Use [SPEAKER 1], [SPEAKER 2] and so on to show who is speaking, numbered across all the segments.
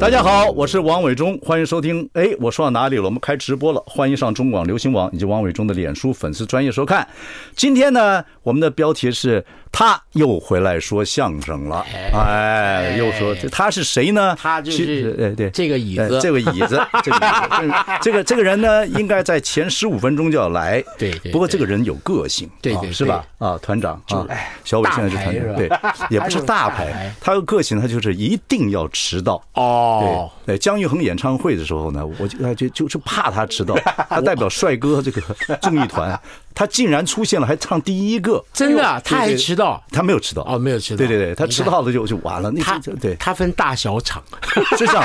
[SPEAKER 1] 大家好，我是王伟忠，欢迎收听。哎，我说到哪里了？我们开直播了，欢迎上中广流行网以及王伟忠的脸书粉丝专业收看。今天呢，我们的标题是。他又回来说相声了，哎，又说他是谁呢？
[SPEAKER 2] 他就是
[SPEAKER 1] 哎对
[SPEAKER 2] 这个椅子，
[SPEAKER 1] 这个椅子，这个椅子，这个这个人呢，应该在前十五分钟就要来。
[SPEAKER 2] 对对。
[SPEAKER 1] 不过这个人有个性，
[SPEAKER 2] 对对
[SPEAKER 1] 是吧？啊，团长啊，小伟现在是团长，对，也不是大牌，他有个性，他就是一定要迟到。
[SPEAKER 2] 哦。
[SPEAKER 1] 对，姜育恒演唱会的时候呢，我就就就就怕他迟到，他代表帅哥这个 综艺团。他竟然出现了，还唱第一个，
[SPEAKER 2] 真的，啊，他还迟到，
[SPEAKER 1] 他没有迟到
[SPEAKER 2] 哦，没有迟到，
[SPEAKER 1] 对对对，他迟到了就就完了。
[SPEAKER 2] 他
[SPEAKER 1] 对，
[SPEAKER 2] 他分大小场，
[SPEAKER 1] 是这样。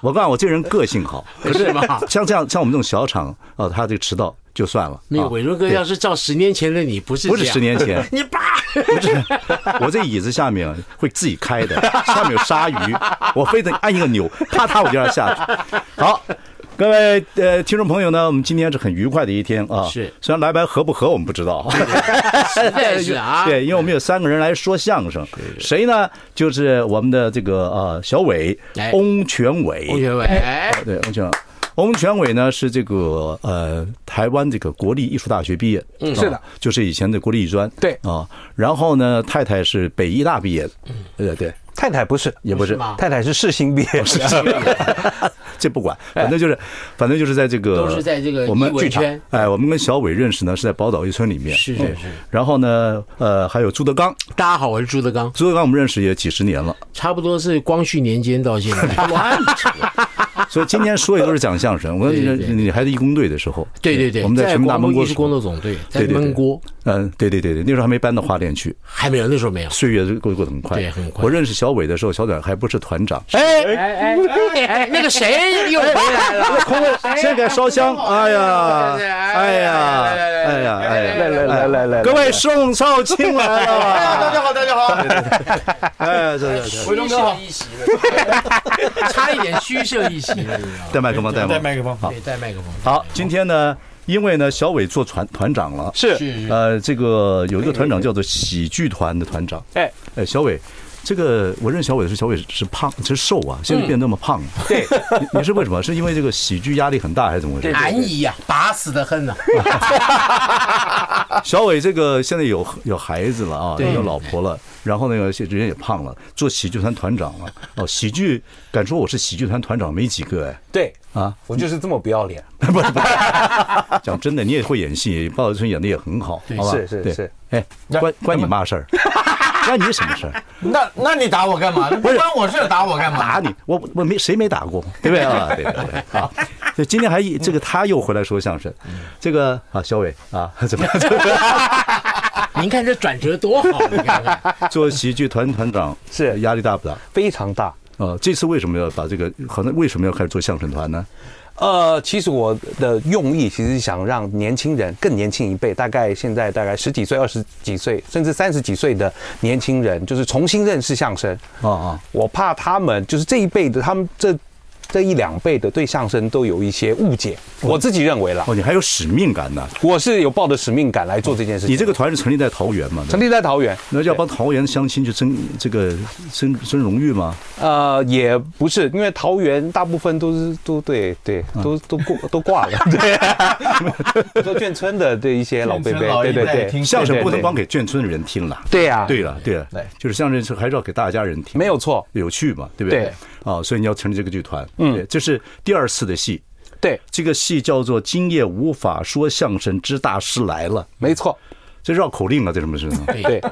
[SPEAKER 1] 我告诉我这人个性好，不是像这样像我们这种小场啊，他这个迟到就算了。
[SPEAKER 2] 那个伟如哥要是照十年前的你，不是
[SPEAKER 1] 不是十年前，
[SPEAKER 2] 你爸
[SPEAKER 1] 我这椅子下面会自己开的，下面有鲨鱼，我非得按一个钮，啪嗒我就要下去。好。各位呃听众朋友呢，我们今天是很愉快的一天啊。
[SPEAKER 2] 是，
[SPEAKER 1] 虽然来白合不合我们不知道。
[SPEAKER 2] 实在是啊。
[SPEAKER 1] 对，因为我们有三个人来说相声。谁呢？就是我们的这个呃小伟，翁全伟。
[SPEAKER 2] 翁全伟。哎，
[SPEAKER 1] 对，翁全伟。翁全伟呢是这个呃台湾这个国立艺术大学毕业。
[SPEAKER 2] 嗯，是的，
[SPEAKER 1] 就是以前的国立艺专。
[SPEAKER 3] 对
[SPEAKER 1] 啊，然后呢，太太是北艺大毕业的。嗯，对对。
[SPEAKER 3] 太太不是，
[SPEAKER 1] 也不是，
[SPEAKER 3] 太太是世新毕业，世新毕业。
[SPEAKER 1] 这不管，反正就是，反正就是在这个，
[SPEAKER 2] 都是在这个
[SPEAKER 1] 我们剧场。哎，我们跟小伟认识呢，是在宝岛一村里面。
[SPEAKER 2] 是是是。
[SPEAKER 1] 然后呢，呃，还有朱德刚。
[SPEAKER 2] 大家好，我是朱德刚。
[SPEAKER 1] 朱德刚，我们认识也几十年了，
[SPEAKER 2] 差不多是光绪年间到现在。
[SPEAKER 1] 所以今天说也都是讲相声。我说你你还是义工队的时候，
[SPEAKER 2] 对对对，
[SPEAKER 1] 我们在全国大
[SPEAKER 2] 闷锅工作总队，在闷锅。
[SPEAKER 1] 嗯，对对对对，那时候还没搬到花店去，
[SPEAKER 2] 还没有，那时候没有。
[SPEAKER 1] 岁月过过得很快，
[SPEAKER 2] 对，很快。
[SPEAKER 1] 我认识小伟的时候，小伟还不是团长。
[SPEAKER 2] 哎哎哎，那个谁又回来了？
[SPEAKER 1] 空位，先给烧香。哎呀，哎呀，哎呀，哎呀，来来来来来，各位宋少卿来了。
[SPEAKER 4] 哎，大家好，大家好。
[SPEAKER 1] 哎，这这这，
[SPEAKER 4] 伟忠哥好。
[SPEAKER 2] 差一点虚设一席了，
[SPEAKER 1] 带麦克风，带
[SPEAKER 4] 麦克风，
[SPEAKER 2] 好，带麦克风。
[SPEAKER 1] 好，今天呢，因为呢，小伟做团团长了，
[SPEAKER 3] 是，
[SPEAKER 1] 呃，这个有一个团长叫做喜剧团的团长，
[SPEAKER 3] 哎，
[SPEAKER 1] 哎，小伟。这个我认识小伟的时候，小伟是胖，是瘦啊，现在变那么胖。
[SPEAKER 3] 对，
[SPEAKER 1] 你是为什么？是因为这个喜剧压力很大，还是怎么回事？
[SPEAKER 2] 安逸呀，打死的很呐。
[SPEAKER 1] 小伟这个现在有有孩子了啊，有老婆了，然后那个人也胖了，做喜剧团团长了。哦，喜剧敢说我是喜剧团团长没几个哎。
[SPEAKER 3] 对
[SPEAKER 1] 啊，
[SPEAKER 3] 我就是这么不要脸。
[SPEAKER 1] 不是，讲真的，你也会演戏，鲍德春演的也很好，好吧？
[SPEAKER 3] 是是是。
[SPEAKER 1] 哎，关关你妈事儿。关你什么事儿？
[SPEAKER 4] 那那你打我干嘛？不关我事，打我干嘛？
[SPEAKER 1] 打你，我我没谁没打过，对不对啊？对对对。好，就今天还这个他又回来说相声，这个啊，小伟啊，怎么样？
[SPEAKER 2] 您看这转折多好！你看看，
[SPEAKER 1] 做喜剧团团长
[SPEAKER 3] 是压力大不大？非常大。
[SPEAKER 1] 呃，这次为什么要把这个？可能为什么要开始做相声团呢？
[SPEAKER 3] 呃，其实我的用意其实是想让年轻人更年轻一辈，大概现在大概十几岁、二十几岁，甚至三十几岁的年轻人，就是重新认识相声。啊啊！我怕他们就是这一辈的，他们这。这一两辈的对相声都有一些误解，我自己认为啦。
[SPEAKER 1] 哦，你还有使命感呢？
[SPEAKER 3] 我是有抱着使命感来做这件事情。
[SPEAKER 1] 你这个团是成立在桃园吗？
[SPEAKER 3] 成立在桃园，
[SPEAKER 1] 那要帮桃园乡亲去争这个争争荣誉吗？
[SPEAKER 3] 呃，也不是，因为桃园大部分都是都对对，都都过都挂了。对，做眷村的这一些老辈辈，对对对，
[SPEAKER 1] 相声不能光给眷村的人听了。
[SPEAKER 3] 对呀，对
[SPEAKER 1] 了对了，就是相声是还是要给大家人听，
[SPEAKER 3] 没有错，
[SPEAKER 1] 有趣嘛，对不对对？啊，所以你要成立这个剧团。嗯，这是第二次的戏，
[SPEAKER 3] 对，
[SPEAKER 1] 这个戏叫做《今夜无法说相声之大师来了》，
[SPEAKER 3] 没错。
[SPEAKER 1] 这绕口令啊，这什么事呢？
[SPEAKER 3] 对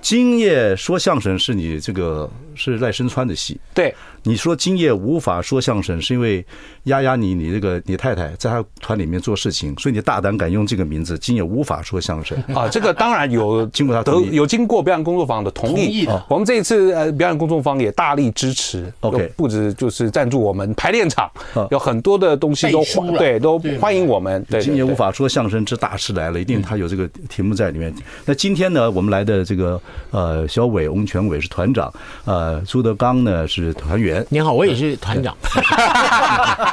[SPEAKER 1] 今夜说相声是你这个是赖声川的戏。
[SPEAKER 3] 对，
[SPEAKER 1] 你说今夜无法说相声，是因为丫丫你你这个你太太在她团里面做事情，所以你大胆敢用这个名字，今夜无法说相声。
[SPEAKER 3] 啊，这个当然有
[SPEAKER 1] 经过他
[SPEAKER 3] 得
[SPEAKER 1] 同意
[SPEAKER 3] 有经过表演工作坊的同意。
[SPEAKER 2] 同意的
[SPEAKER 3] 我们这一次呃表演工作坊也大力支持
[SPEAKER 1] OK
[SPEAKER 3] 不止就是赞助我们排练场
[SPEAKER 1] 啊，
[SPEAKER 3] 有很多的东西都
[SPEAKER 2] 背书了
[SPEAKER 3] 对都欢迎我们。对，
[SPEAKER 1] 今夜无法说相声之大师来了，一定他有这个题目在里面。那今天呢，我们来的这个呃小伟翁全伟是团长，呃朱德刚呢是团员。
[SPEAKER 2] 您好，我也是团长，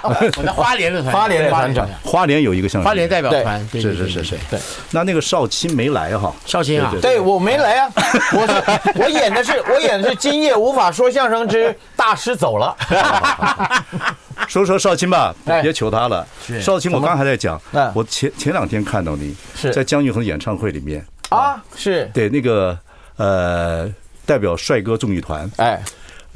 [SPEAKER 2] 我的花莲的团，
[SPEAKER 4] 花莲的团长，
[SPEAKER 1] 花莲。有一个相声，
[SPEAKER 2] 花莲代表团，对。
[SPEAKER 1] 是
[SPEAKER 2] 对对
[SPEAKER 1] 是是是
[SPEAKER 2] 对，
[SPEAKER 1] 那那个少卿没来哈，
[SPEAKER 2] 少卿啊，
[SPEAKER 1] 对
[SPEAKER 4] 对我没来啊，我是我演的是我演的是今夜无法说相声之大师走了。
[SPEAKER 1] 说说少卿吧，
[SPEAKER 4] 哎。
[SPEAKER 1] 别求他了。少卿，我刚才还在讲
[SPEAKER 4] 嗯，
[SPEAKER 1] 我前前两天看到你
[SPEAKER 4] 是。
[SPEAKER 1] 在姜育恒演唱会里面，
[SPEAKER 4] 啊，是，
[SPEAKER 1] 对那个呃代表帅哥综艺团，
[SPEAKER 4] 哎，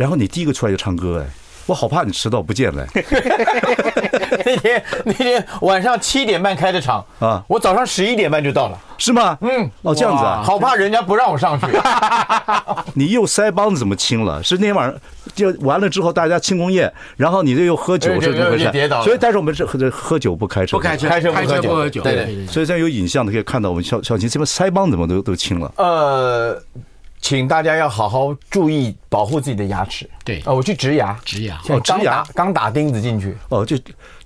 [SPEAKER 1] 然后你第一个出来就唱歌，哎，我好怕你迟到不见了。
[SPEAKER 4] 那天那天晚上七点半开的场
[SPEAKER 1] 啊
[SPEAKER 4] 我早上十一点半就到了，
[SPEAKER 1] 是吗？
[SPEAKER 4] 嗯，
[SPEAKER 1] 哦，这样子啊，
[SPEAKER 4] 好怕人家不让我上去。
[SPEAKER 1] 你又腮帮子怎么青了？是那天晚上就完了之后，大家庆功宴，然后你这又喝酒，是怎么回
[SPEAKER 4] 对对跌倒了
[SPEAKER 1] 事？所以，但是我们是喝喝酒不开车，
[SPEAKER 2] 不开车，
[SPEAKER 4] 开车不喝酒对对
[SPEAKER 2] 对
[SPEAKER 1] 所以，这样有影像的可以看到我们少少卿这边腮帮子怎么都都青了。
[SPEAKER 4] 呃，请大家要好好注意保护自己的牙齿。
[SPEAKER 2] 对
[SPEAKER 4] 哦，我去植牙，
[SPEAKER 2] 植牙
[SPEAKER 1] 哦植牙
[SPEAKER 4] 刚打钉子进去。
[SPEAKER 1] 哦，就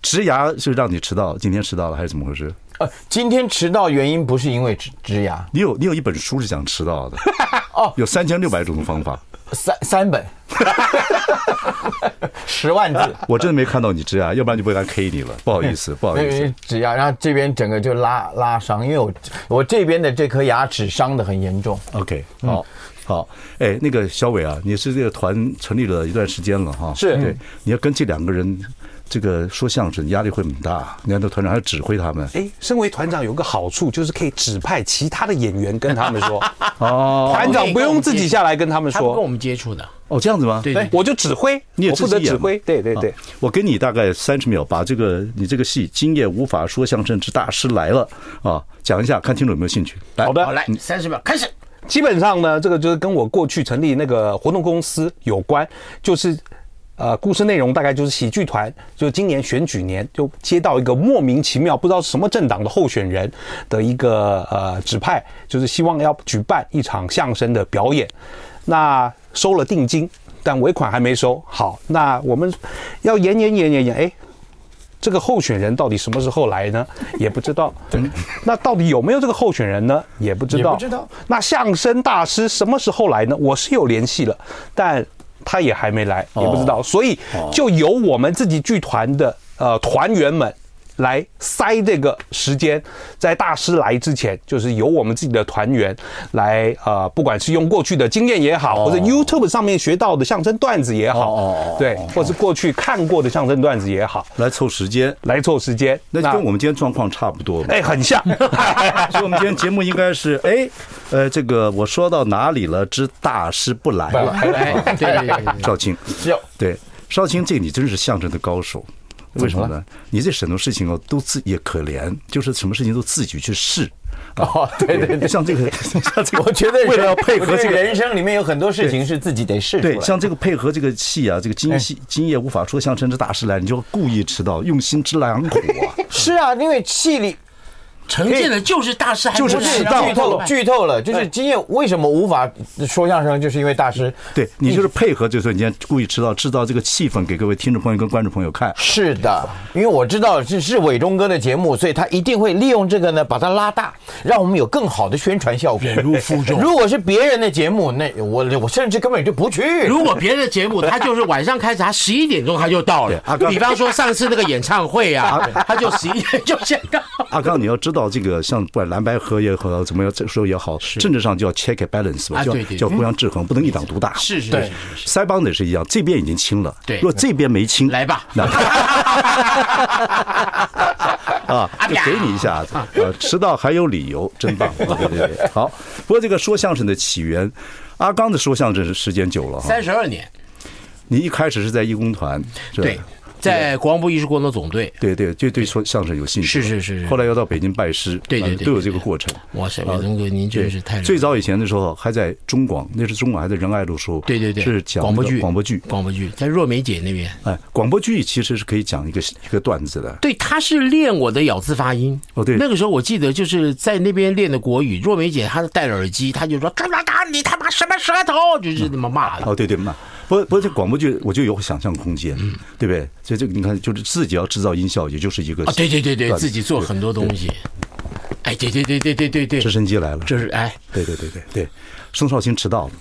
[SPEAKER 1] 植牙是让你迟到，今天迟到了还是怎么回事？
[SPEAKER 4] 呃，今天迟到原因不是因为植植牙，
[SPEAKER 1] 你有你有一本书是讲迟到的
[SPEAKER 4] 哦
[SPEAKER 1] 有三千六百种方法，
[SPEAKER 4] 三三本，十万字。
[SPEAKER 1] 我真的没看到你植牙，要不然就不该 K 你了，不好意思，不好意思
[SPEAKER 4] 因为。植牙，然后这边整个就拉拉伤，因为我我这边的这颗牙齿伤的很严重。
[SPEAKER 1] OK，好，好，哎，那个小伟啊，你是这个团成立了一段时间了哈，
[SPEAKER 4] 是
[SPEAKER 1] 对，你要跟这两个人这个说相声，压力会很大。你看，这团长还要指挥他们，
[SPEAKER 3] 哎，身为团长有个好处就是可以指派其他的演员跟他们说，
[SPEAKER 1] 哦
[SPEAKER 3] 团长不用自己下来跟他
[SPEAKER 2] 们说，跟我们接触的，
[SPEAKER 1] 哦，这样子吗？
[SPEAKER 2] 对对，
[SPEAKER 3] 我就指挥，
[SPEAKER 1] 你也
[SPEAKER 3] 负责指挥，对对对
[SPEAKER 1] 啊。我给你大概三十秒，把这个你这个戏《今夜无法说相声之大师来了》啊讲一下，看听众有没有兴趣。来，
[SPEAKER 3] 好的
[SPEAKER 2] 好，来三十秒开始。
[SPEAKER 3] 基本上呢，这个就是跟我过去成立那个活动公司有关，就是呃，故事内容大概就是喜剧团，就今年选举年就接到一个莫名其妙不知道什么政党的候选人的一个呃指派，就是希望要举办一场相声的表演，那收了定金，但尾款还没收。好，那我们要演演演演演，哎。这个候选人到底什么时候来呢？也不知道。那到底有没有这个候选人呢？也不知道。
[SPEAKER 4] 也不知道。
[SPEAKER 3] 那相声大师什么时候来呢？我是有联系了，但他也还没来，也不知道。所以就由我们自己剧团的呃团员们。来塞这个时间，在大师来之前，就是由我们自己的团员来，呃，不管是用过去的经验也好，或者 YouTube 上面学到的相声段子也好，对，或是过去看过的相声段子也好，
[SPEAKER 1] 来凑时间，
[SPEAKER 3] 来凑时间，
[SPEAKER 1] 那就跟我们今天状况差不多。
[SPEAKER 3] 哎，很像。
[SPEAKER 1] 所以我们今天节目应该是，哎，呃，这个我说到哪里了？之大师不来了。
[SPEAKER 2] 哎，对对对对，
[SPEAKER 1] 少卿，
[SPEAKER 4] 有
[SPEAKER 1] 对少卿，这你真是相声的高手。为什么呢？你这很多事情哦，都自也可怜，就是什么事情都自己去试。
[SPEAKER 4] 哦，对对对，
[SPEAKER 1] 像这个，像这个，
[SPEAKER 4] 我觉得
[SPEAKER 1] 为了要配合这个
[SPEAKER 4] 人生里面有很多事情是自己得试。
[SPEAKER 1] 对，像这个配合这个戏啊，这个今夕今夜无法出相声之大事来，你就故意迟到，用心之良苦啊。
[SPEAKER 4] 是啊，因为戏里。
[SPEAKER 2] 呈现的就是大师，还
[SPEAKER 1] 就是
[SPEAKER 2] 不
[SPEAKER 1] 迟到
[SPEAKER 4] 剧透剧透了，就是今夜为什么无法说相声，就是因为大师。
[SPEAKER 1] 对你就是配合，就是你今天故意制造，制造这个气氛给各位听众朋友跟观众朋友看。
[SPEAKER 4] 是的，因为我知道是是伟忠哥的节目，所以他一定会利用这个呢，把它拉大，让我们有更好的宣传效果。
[SPEAKER 2] 忍辱负重。
[SPEAKER 4] 如果是别人的节目，那我我甚至根本就不去。
[SPEAKER 2] 如果别人的节目，他就是晚上开始，他十一点钟他就到了。比方说上次那个演唱会啊，他就十一点就先到。
[SPEAKER 1] 阿刚，你要知道这个像。不管蓝白合也好，怎么样，这个时候也好，政治上就要 check and balance 吧，就要就要互相制衡，不能一党独大。
[SPEAKER 2] 是是
[SPEAKER 4] 对，
[SPEAKER 1] 腮帮子也是一样，这边已经清了，
[SPEAKER 2] 对，
[SPEAKER 1] 如果这边没清，
[SPEAKER 2] 来吧，
[SPEAKER 1] 啊，就给你一下子，呃，迟到还有理由，真棒，对对对，好。不过这个说相声的起源，阿刚的说相声是时间久了哈，
[SPEAKER 2] 三十二年。
[SPEAKER 1] 你一开始是在义工团，
[SPEAKER 2] 对。在国防部艺术工作总队。
[SPEAKER 1] 对对，就对说相声有兴趣。
[SPEAKER 2] 是是是。
[SPEAKER 1] 后来要到北京拜师，
[SPEAKER 2] 对对对，
[SPEAKER 1] 都有这个过程。
[SPEAKER 2] 哇塞，伟忠哥，您真是太
[SPEAKER 1] 最早以前的时候还在中广，那是中广还在仁爱路时候。
[SPEAKER 2] 对对对，
[SPEAKER 1] 是讲广播剧，广播剧，
[SPEAKER 2] 广播剧在若梅姐那边。
[SPEAKER 1] 哎，广播剧其实是可以讲一个一个段子的。
[SPEAKER 2] 对，他是练我的咬字发音。
[SPEAKER 1] 哦，对，
[SPEAKER 2] 那个时候我记得就是在那边练的国语。若梅姐她戴着耳机，她就说：“干嘛打你他妈什么舌头？”就是那么骂的。
[SPEAKER 1] 哦，对对骂。不不，这广播剧我就有想象空间，对不对？所以这个你看，就是自己要制造音效，也就是一个
[SPEAKER 2] 啊，对对对对，自己做很多东西。哎，对对对对对对对，
[SPEAKER 1] 直升机来了，
[SPEAKER 2] 这是哎，
[SPEAKER 1] 对对对对对，宋少卿迟到了。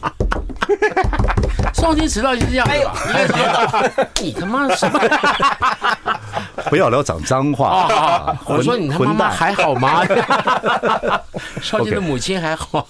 [SPEAKER 2] 宋少卿迟到就是这样，哎呦，你他妈什么？
[SPEAKER 1] 不要聊讲脏话。
[SPEAKER 2] 我说你他妈妈还好吗？少杰的母亲还好。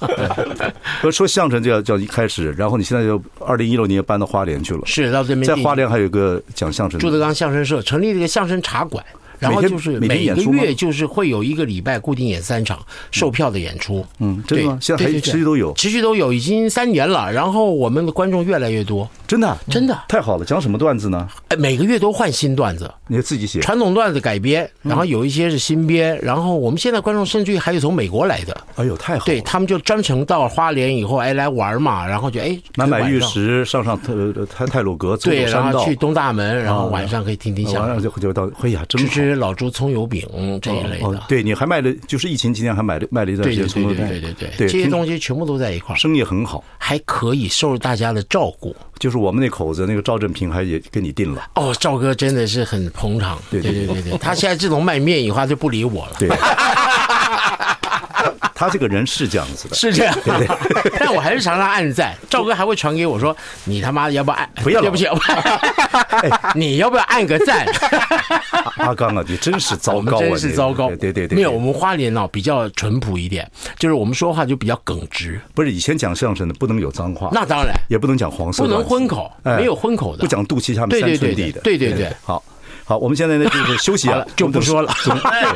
[SPEAKER 1] 说 说相声就要叫一开始，然后你现在就二零一六年搬到花莲去了。
[SPEAKER 2] 是到这边，
[SPEAKER 1] 在花莲还有个讲相声。
[SPEAKER 2] 朱德刚相声社成立了一个相声茶馆。然后就是每个月就是会有一个礼拜固定演三场售票的演出，
[SPEAKER 1] 嗯，真的吗？现在还持续都有，
[SPEAKER 2] 持续都有，已经三年了。然后我们的观众越来越多，
[SPEAKER 1] 真的，
[SPEAKER 2] 真的
[SPEAKER 1] 太好了。讲什么段子呢？
[SPEAKER 2] 哎，每个月都换新段子，
[SPEAKER 1] 你自己写
[SPEAKER 2] 传统段子改编，然后有一些是新编。然后我们现在观众甚至于还有从美国来的，
[SPEAKER 1] 哎呦，太好了！
[SPEAKER 2] 对他们就专程到花莲以后哎来玩嘛，然后就哎
[SPEAKER 1] 买买玉石，上上特太太鲁阁，
[SPEAKER 2] 对，然后去东大门，然后晚上可以听听相声，
[SPEAKER 1] 就就到哎呀，真
[SPEAKER 2] 吃吃老朱葱油饼这一类的，
[SPEAKER 1] 对，你还卖了，就是疫情期间还买了卖了一段时间葱油饼，
[SPEAKER 2] 对对对对。对，这些东西全部都在一块儿，
[SPEAKER 1] 生意很好，
[SPEAKER 2] 还可以受大家的照顾。
[SPEAKER 1] 就是我们那口子那个赵正平还也跟你定了。
[SPEAKER 2] 哦，赵哥真的是很捧场，对对对对对，他现在自从卖面以后就不理我了。
[SPEAKER 1] 对。他这个人是这样子的，
[SPEAKER 2] 是这样，对对。但我还是常常按赞。赵哥还会传给我说：“你他妈要不要按？
[SPEAKER 1] 不要，
[SPEAKER 2] 对不起，你要不要按个赞？”
[SPEAKER 1] 阿刚啊，你真是糟糕，
[SPEAKER 2] 真是糟糕。
[SPEAKER 1] 对对对，
[SPEAKER 2] 没有，我们花莲哦比较淳朴一点，就是我们说话就比较耿直。
[SPEAKER 1] 不是以前讲相声的不能有脏话，
[SPEAKER 2] 那当然
[SPEAKER 1] 也不能讲黄色，
[SPEAKER 2] 不能荤口，没有荤口的，
[SPEAKER 1] 不讲肚脐下面三寸地的。
[SPEAKER 2] 对对对，
[SPEAKER 1] 好。好，我们现在呢就是休息 了，
[SPEAKER 2] 就不说了。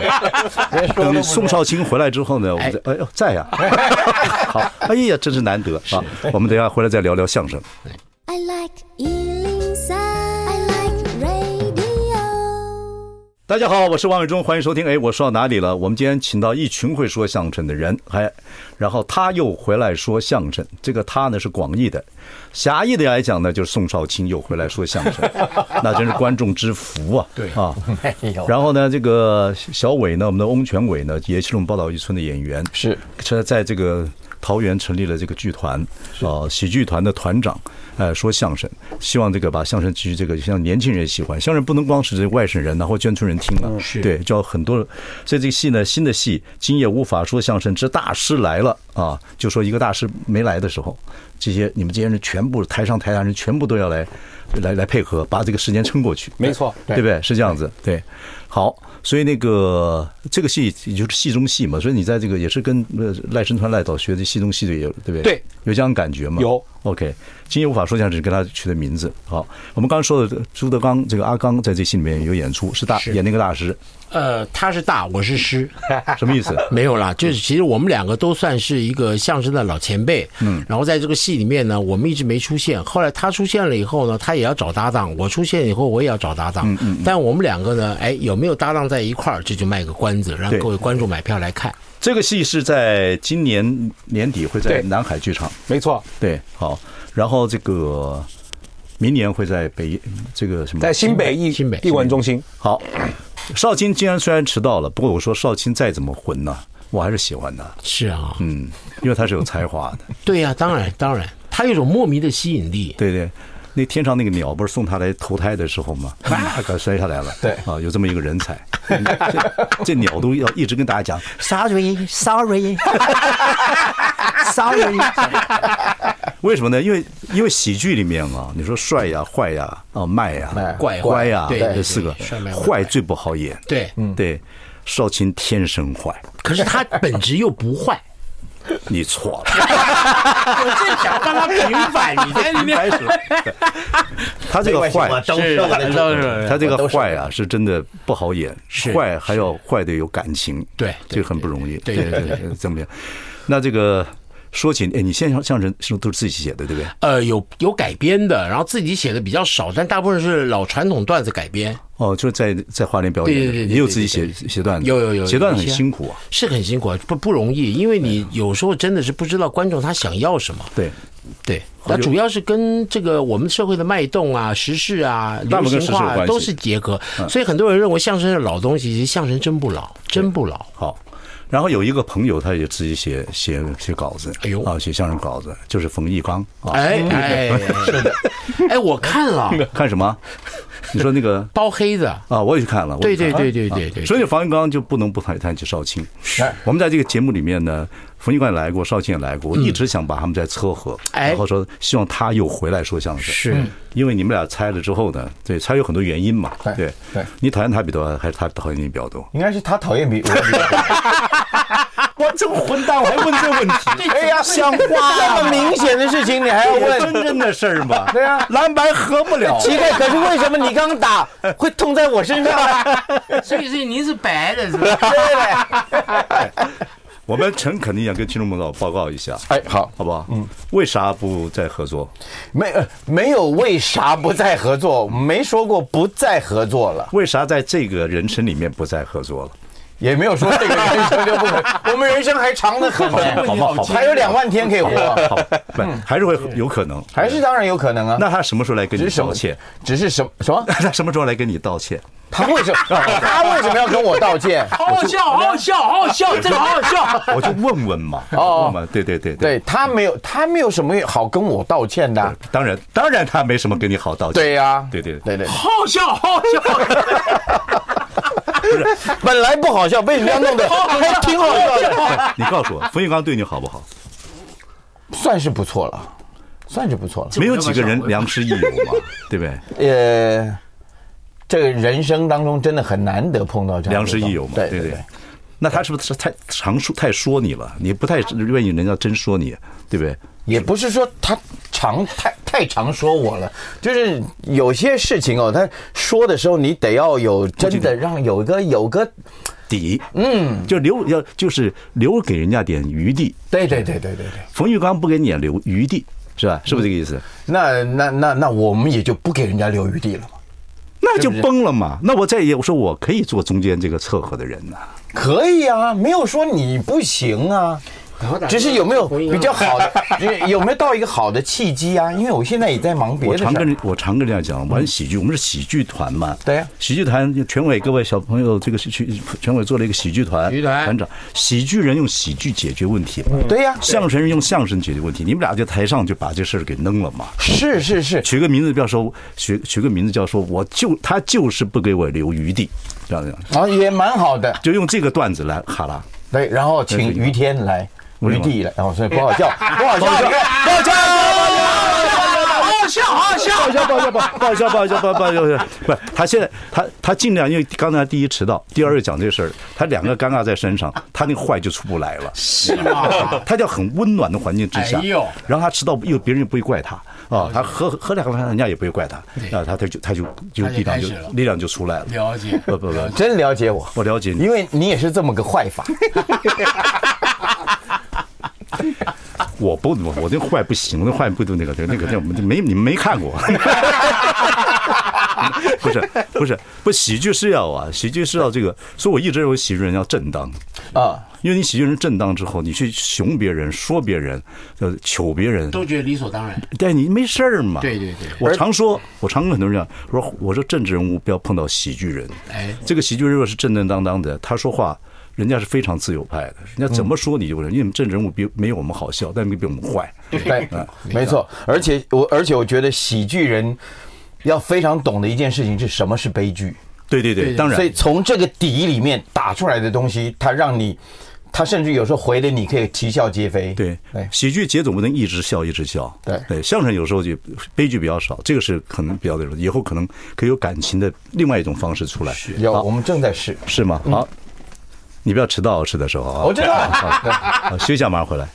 [SPEAKER 1] 等宋少卿回来之后呢，我们再哎呦在呀，好，哎呀，真是难得啊！我们等下回来再聊聊相声。I like 大家好，我是王伟忠，欢迎收听。哎，我说到哪里了？我们今天请到一群会说相声的人，还然后他又回来说相声。这个他呢是广义的，狭义的来讲呢，就是宋少卿又回来说相声，那真是观众之福啊！对啊，然后呢，这个小伟呢，我们的翁全伟呢，也是我们报道一村的演员，是在在这个桃园成立了这个剧团，啊，喜剧团的团长。呃，说相声，希望这个把相声继续这个像年轻人喜欢。相声不能光是这外省人呐，或眷村人听了，是对，叫很多。所以这个戏呢，新的戏，今夜无法说相声之大师来了啊！就说一个大师没来的时候，这些你们这些人全部台上台下人全部都要来，来来配合，把这个时间撑过去。
[SPEAKER 3] 没错，
[SPEAKER 1] 对不对？是这样子，对。好，所以那个这个戏也就是戏中戏嘛，所以你在这个也是跟赖声川赖导学的戏中戏的有，对不对？
[SPEAKER 3] 对，
[SPEAKER 1] 有这样感觉吗？
[SPEAKER 3] 有。
[SPEAKER 1] OK。今夜无法说相声是给他取的名字。好，我们刚刚说的朱德刚，这个阿刚在这戏里面有演出，是大演那个大师。
[SPEAKER 2] 呃，他是大，我是师，
[SPEAKER 1] 什么意思？
[SPEAKER 2] 没有啦，就是其实我们两个都算是一个相声的老前辈。嗯，然后在这个戏里面呢，我们一直没出现。后来他出现了以后呢，他也要找搭档；我出现以后，我也要找搭档。嗯嗯。但我们两个呢，哎，有没有搭档在一块儿，这就卖个关子，让各位观众买票来看。
[SPEAKER 1] 这个戏是在今年年底会在南海剧场。
[SPEAKER 3] 没错，
[SPEAKER 1] 对，好。然后这个明年会在北这个什么，
[SPEAKER 3] 在新北艺
[SPEAKER 2] 新北
[SPEAKER 3] 艺文中心。
[SPEAKER 1] 好，少卿今天虽然迟到了，不过我说少卿再怎么混呢，我还是喜欢他。
[SPEAKER 2] 是啊，
[SPEAKER 1] 嗯，因为他是有才华的。
[SPEAKER 2] 对呀，当然当然，他有种莫名的吸引力。
[SPEAKER 1] 对对，那天上那个鸟不是送他来投胎的时候吗？他可摔下来了。对啊，有这么一个人才，这这鸟都要一直跟大家讲，sorry sorry sorry。为什么呢？因为因为喜剧里面啊，你说帅呀、坏呀、啊卖呀、
[SPEAKER 2] 怪
[SPEAKER 1] 乖呀，这四个坏最不好演。
[SPEAKER 2] 对，
[SPEAKER 1] 嗯，对，少卿天生坏，
[SPEAKER 2] 可是他本质又不坏。
[SPEAKER 1] 你错了，
[SPEAKER 2] 我正想帮他平反，你在里面开始。
[SPEAKER 1] 他这个坏
[SPEAKER 2] 是，
[SPEAKER 1] 他这个坏啊，是真的不好演，坏还要坏的有感情，
[SPEAKER 2] 对，
[SPEAKER 1] 这个很不容易。对对对，怎么 样？那这个。说起，哎，你现在相声是不是都是自己写的，对不对？
[SPEAKER 2] 呃，有有改编的，然后自己写的比较少，但大部分是老传统段子改编。
[SPEAKER 1] 哦，就是在在花莲表演，
[SPEAKER 2] 对对对，
[SPEAKER 1] 也有自己写写段子，
[SPEAKER 2] 有有有，
[SPEAKER 1] 写段子很辛苦啊，
[SPEAKER 2] 是很辛苦啊，不不容易，因为你有时候真的是不知道观众他想要什么。
[SPEAKER 1] 对
[SPEAKER 2] 对，那主要是跟这个我们社会的脉动啊、时事啊、流行化都是结合，所以很多人认为相声是老东西，其实相声真不老，真不老。
[SPEAKER 1] 好。然后有一个朋友，他也自己写写写稿子，哎呦。啊，写相声稿子，就是冯玉刚啊，
[SPEAKER 2] 哎哎，是的，哎，我看了，
[SPEAKER 1] 看什么？你说那个
[SPEAKER 2] 包黑子
[SPEAKER 1] 啊，我也去看了，
[SPEAKER 2] 对对对对对对，
[SPEAKER 1] 所以冯玉刚就不能不谈谈起少卿。是，我们在这个节目里面呢，冯玉刚也来过，少卿也来过，我一直想把他们再撮合，然后说希望他又回来说相声，
[SPEAKER 2] 是。
[SPEAKER 1] 因为你们俩拆了之后呢，对，拆有很多原因嘛，对对，你讨厌他比较多，还是他讨厌你比较多？
[SPEAKER 4] 应该是他讨厌比我比较多。
[SPEAKER 1] 我这个混蛋，我还问这个问题？
[SPEAKER 4] 哎呀，像话！这么明显的事情，你还要问
[SPEAKER 1] 真正的事儿吗？
[SPEAKER 4] 对啊，
[SPEAKER 1] 蓝白合不了。
[SPEAKER 4] 奇怪，可是为什么你刚打会痛在我身上？
[SPEAKER 2] 所以，所以您是白的，是吧？
[SPEAKER 4] 对。
[SPEAKER 1] 我们诚恳的想跟听众朋友报告一下。
[SPEAKER 4] 哎，好，
[SPEAKER 1] 好不好？嗯。为啥不再合作？
[SPEAKER 4] 没，没有为啥不再合作？没说过不再合作了。
[SPEAKER 1] 为啥在这个人生里面不再合作了？
[SPEAKER 4] 也没有说这个人生就不可，我们人生还长得很，
[SPEAKER 1] 好吗？好，
[SPEAKER 4] 还有两万天可以活，
[SPEAKER 1] 好，不，还是会有可能，
[SPEAKER 4] 还是当然有可能啊。
[SPEAKER 1] 那他什么时候来跟你道歉？
[SPEAKER 4] 只是什么什么？
[SPEAKER 1] 他什么时候来跟你道歉？
[SPEAKER 4] 他为什么？他为什么要跟我道歉？
[SPEAKER 2] 好好笑，好好笑，好好笑，真的好好笑。
[SPEAKER 1] 我就问问嘛，哦，问问，对对对
[SPEAKER 4] 对，他没有，他没有什么好跟我道歉的。
[SPEAKER 1] 当然，当然他没什么跟你好道歉。
[SPEAKER 4] 对呀，
[SPEAKER 1] 对对
[SPEAKER 4] 对对，
[SPEAKER 2] 好笑，好好笑。
[SPEAKER 1] 不是，
[SPEAKER 4] 本来不好笑，被你这样弄的还挺好笑的。
[SPEAKER 1] 你告诉我，冯玉刚对你好不好？
[SPEAKER 4] 算是不错了，算是不错了。
[SPEAKER 1] 没有几个人良师益友嘛，对不对？
[SPEAKER 4] 呃，这个人生当中真的很难得碰到这样
[SPEAKER 1] 良师益友嘛，对对对。那他是不是太常说太说你了？你不太愿意人家真说你，对不对？
[SPEAKER 4] 也不是说他常太太常说我了，就是有些事情哦，他说的时候你得要有真的让有一个有个
[SPEAKER 1] 底，嗯，就留要就是留给人家点余地。
[SPEAKER 4] 对对对对对对，
[SPEAKER 1] 冯玉刚不给你留余地，是吧？是不是这个意思？
[SPEAKER 4] 那那那那我们也就不给人家留余地了嘛，
[SPEAKER 1] 那就崩了嘛。那我再也我说我可以做中间这个撮合的人呐，
[SPEAKER 4] 可以啊，没有说你不行啊。只是有没有比较好的，有没有到一个好的契机啊？因为我现在也在忙别的。
[SPEAKER 1] 我常跟我常跟人家讲，玩喜剧，我们是喜剧团嘛。
[SPEAKER 4] 对呀，
[SPEAKER 1] 喜剧团全委各位小朋友，这个是去全委做了一个喜剧团。喜剧团团长，喜剧人用喜剧解决问题。
[SPEAKER 4] 对呀，
[SPEAKER 1] 相声人用相声解决问题。你们俩在台上就把这事儿给弄了嘛？
[SPEAKER 4] 是是是，
[SPEAKER 1] 取个名字，不要说取取个名字叫说，我就他就是不给我留余地，这样这样。
[SPEAKER 4] 啊，也蛮好的，
[SPEAKER 1] 就用这个段子来哈拉。
[SPEAKER 4] 对，然后请于天来。余地了，然后所以不好笑，不好笑，不好笑，
[SPEAKER 1] 不好笑，好好笑，好好笑，不好笑，不好笑，不好笑，不好笑，不好笑，不是他现在他他尽量，因为刚才第一迟到，第二又讲这个事儿，他两个尴尬在身上，他那个坏就出不来了，
[SPEAKER 2] 是吗？
[SPEAKER 1] 他叫很温暖的环境之下，然后他迟到又别人又不会怪他啊，他喝喝两个饭人家也不会怪他啊，他他就他就就力量就力量就出来了，
[SPEAKER 2] 了解，
[SPEAKER 1] 不不不，
[SPEAKER 4] 真了解我，
[SPEAKER 1] 我了解你，
[SPEAKER 4] 因为你也是这么个坏法。
[SPEAKER 1] 我不，我我那坏不行，我那坏不都那个就那个那我们没你们没看过，不是不是不喜剧是要啊，喜剧是要这个，所以我一直认为喜剧人要正当啊，因为你喜剧人正当之后，你去熊别人说别人呃求别人，
[SPEAKER 2] 都觉得理所当然，
[SPEAKER 1] 但你没事儿嘛。
[SPEAKER 2] 对对对，
[SPEAKER 1] 我常说，我常跟很多人讲，我说我说政治人物不要碰到喜剧人，哎，这个喜剧人若是正正当当的，他说话。人家是非常自由派的，人家怎么说你就不能，因为政治人物比没有我们好笑，但没比我们坏。
[SPEAKER 4] 对，没错。而且我而且我觉得喜剧人要非常懂的一件事情是什么是悲剧。
[SPEAKER 1] 对对对，当然。
[SPEAKER 4] 所以从这个底里面打出来的东西，他让你，他甚至有时候回的你可以啼笑皆非。
[SPEAKER 1] 对对，喜剧节总不能一直笑一直笑。
[SPEAKER 4] 对
[SPEAKER 1] 对，相声有时候就悲剧比较少，这个是可能比较那种，以后可能可以有感情的另外一种方式出来。
[SPEAKER 4] 有，我们正在试。
[SPEAKER 1] 是吗？好。你不要迟到，吃的时候啊！
[SPEAKER 4] 我知道。
[SPEAKER 1] 好，休息一下，马上回来。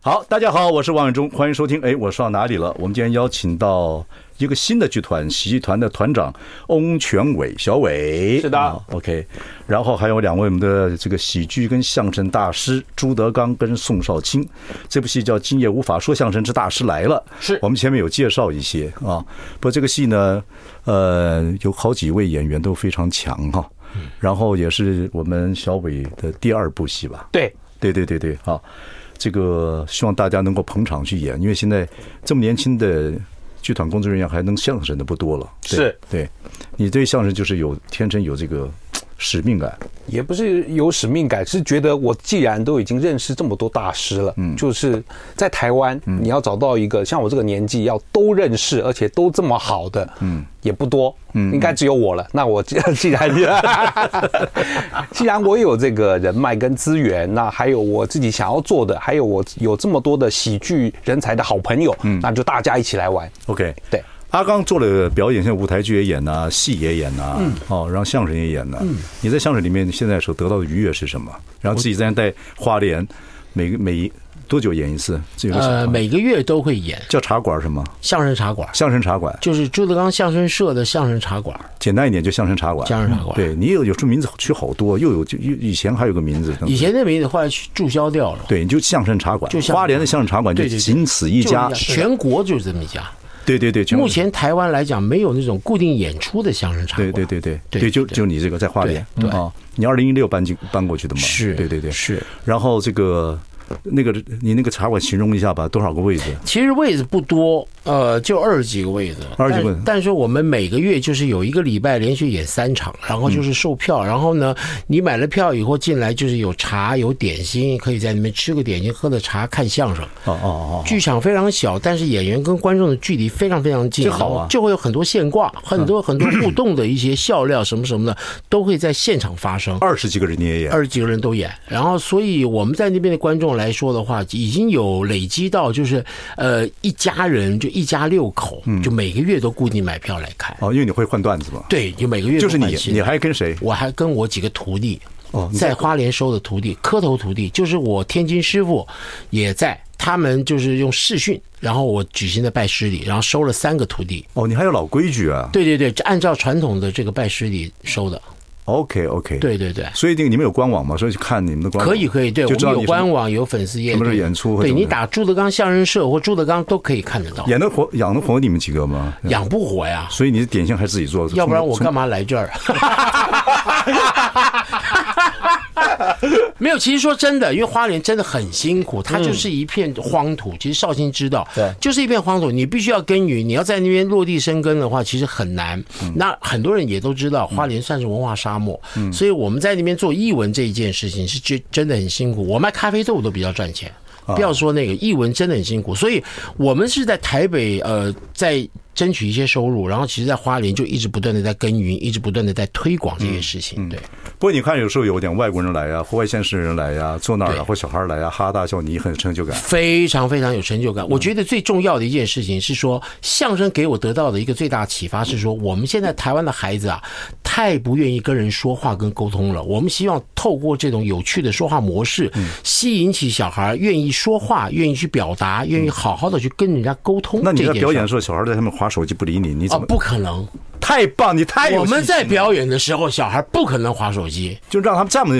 [SPEAKER 1] 好，大家好，我是王永忠，欢迎收听。哎，我说到哪里了？我们今天邀请到一个新的剧团，喜剧团的团长翁全伟，小伟。
[SPEAKER 3] 是的、
[SPEAKER 1] 哦、OK。然后还有两位我们的这个喜剧跟相声大师朱德刚跟宋少卿。这部戏叫《今夜无法说相声之大师来了》。
[SPEAKER 3] 是
[SPEAKER 1] 我们前面有介绍一些啊。不过这个戏呢，呃，有好几位演员都非常强哈。然后也是我们小伟的第二部戏吧？
[SPEAKER 3] 对，
[SPEAKER 1] 对对对对，啊。这个希望大家能够捧场去演，因为现在这么年轻的剧团工作人员还能相声的不多了。
[SPEAKER 3] 是，
[SPEAKER 1] 对，你对相声就是有天生有这个使命感，
[SPEAKER 3] 也不是有使命感，是觉得我既然都已经认识这么多大师了，嗯，就是在台湾，你要找到一个像我这个年纪要都认识而且都这么好的，嗯，也不多，嗯，应该只有我了。那我既既然 既然我有这个人脉跟资源，那还有我自己想要做的，还有我有这么多的喜剧人才的好朋友，嗯，那就大家一起来玩。
[SPEAKER 1] OK，
[SPEAKER 3] 对。
[SPEAKER 1] 阿刚做了表演，现在舞台剧也演呐，戏也演呐，哦，然后相声也演呐。你在相声里面现在所得到的愉悦是什么？然后自己在带花莲，每个每一多久演一次？
[SPEAKER 2] 呃，每个月都会演。
[SPEAKER 1] 叫茶馆是吗？
[SPEAKER 2] 相声茶馆。
[SPEAKER 1] 相声茶馆
[SPEAKER 2] 就是朱德刚相声社的相声茶馆。
[SPEAKER 1] 简单一点就相声茶馆。
[SPEAKER 2] 相声茶馆。
[SPEAKER 1] 对你有有这名字取好多，又有就以前还有个名字。
[SPEAKER 2] 以前那名字后来注销掉了。
[SPEAKER 1] 对，你就相声茶馆。就花莲的相声茶馆就仅此一家，
[SPEAKER 2] 全国就是这么一家。
[SPEAKER 1] 对对对，
[SPEAKER 2] 目前台湾来讲没有那种固定演出的相声场。
[SPEAKER 1] 对对对对对，就就你这个在花莲啊，你二零一六搬进搬过去的嘛？
[SPEAKER 2] 是，
[SPEAKER 1] 对对对
[SPEAKER 2] 是。
[SPEAKER 1] 然后这个那个你那个茶馆形容一下吧，多少个位置？
[SPEAKER 2] 其实位置不多。呃，就二十几个位置，
[SPEAKER 1] 二十几个。
[SPEAKER 2] 但是我们每个月就是有一个礼拜连续演三场，然后就是售票。然后呢，你买了票以后进来就是有茶有点心，可以在里面吃个点心，喝个茶，看相声。哦哦哦。剧场非常小，但是演员跟观众的距离非常非常近，
[SPEAKER 1] 这好啊。
[SPEAKER 2] 就会有很多现挂，很多很多互动的一些笑料什么什么的，都会在现场发生。
[SPEAKER 1] 二十几个人你也演，
[SPEAKER 2] 二十几个人都演。然后，所以我们在那边的观众来说的话，已经有累积到就是呃一家人就。一家六口，就每个月都固定买票来看
[SPEAKER 1] 哦，因为你会换段子嘛。
[SPEAKER 2] 对，就每个月
[SPEAKER 1] 就是你，你还跟谁？
[SPEAKER 2] 我还跟我几个徒弟哦，在花莲收的徒弟，磕头徒弟，就是我天津师傅也在，他们就是用视讯，然后我举行的拜师礼，然后收了三个徒弟。
[SPEAKER 1] 哦，你还有老规矩啊？
[SPEAKER 2] 对对对，按照传统的这个拜师礼收的。
[SPEAKER 1] OK OK，
[SPEAKER 2] 对对对，
[SPEAKER 1] 所以那个你们有官网吗？所以去看你们的官网。
[SPEAKER 2] 可以可以，对，我们有官网，有粉丝页。
[SPEAKER 1] 什么时候演出？
[SPEAKER 2] 对，你打朱德刚相声社或朱德刚都可以看得到。
[SPEAKER 1] 演得活，养得活你们几个吗？
[SPEAKER 2] 养不活呀。
[SPEAKER 1] 所以你的点心还是自己做的。
[SPEAKER 2] 要不然我干嘛来这儿？没有，其实说真的，因为花莲真的很辛苦，它就是一片荒土。其实绍兴知道，对，就是一片荒土，你必须要耕耘，你要在那边落地生根的话，其实很难。那很多人也都知道，花莲算是文化沙漠，所以我们在那边做译文这一件事情是真真的很辛苦。我卖咖啡豆都比较赚钱，不要说那个译文真的很辛苦。所以我们是在台北，呃，在。争取一些收入，然后其实，在花莲就一直不断的在耕耘，一直不断的在推广这些事情。对，
[SPEAKER 1] 不过你看，有时候有点外国人来呀，或外县市人来呀，坐那儿啊，或小孩来呀，哈哈大笑，你很有成就感，
[SPEAKER 2] 非常非常有成就感。我觉得最重要的一件事情是说，相声给我得到的一个最大启发是说，我们现在台湾的孩子啊，太不愿意跟人说话跟沟通了。我们希望透过这种有趣的说话模式，吸引起小孩愿意说话，愿意去表达，愿意好好的去跟人家沟通。
[SPEAKER 1] 那你在表演的时候，小孩在他们手机不理你，你怎么？
[SPEAKER 2] 哦，不可能！
[SPEAKER 1] 太棒，你太有。
[SPEAKER 2] 我们在表演的时候，小孩不可能划手机，
[SPEAKER 1] 就让他们这么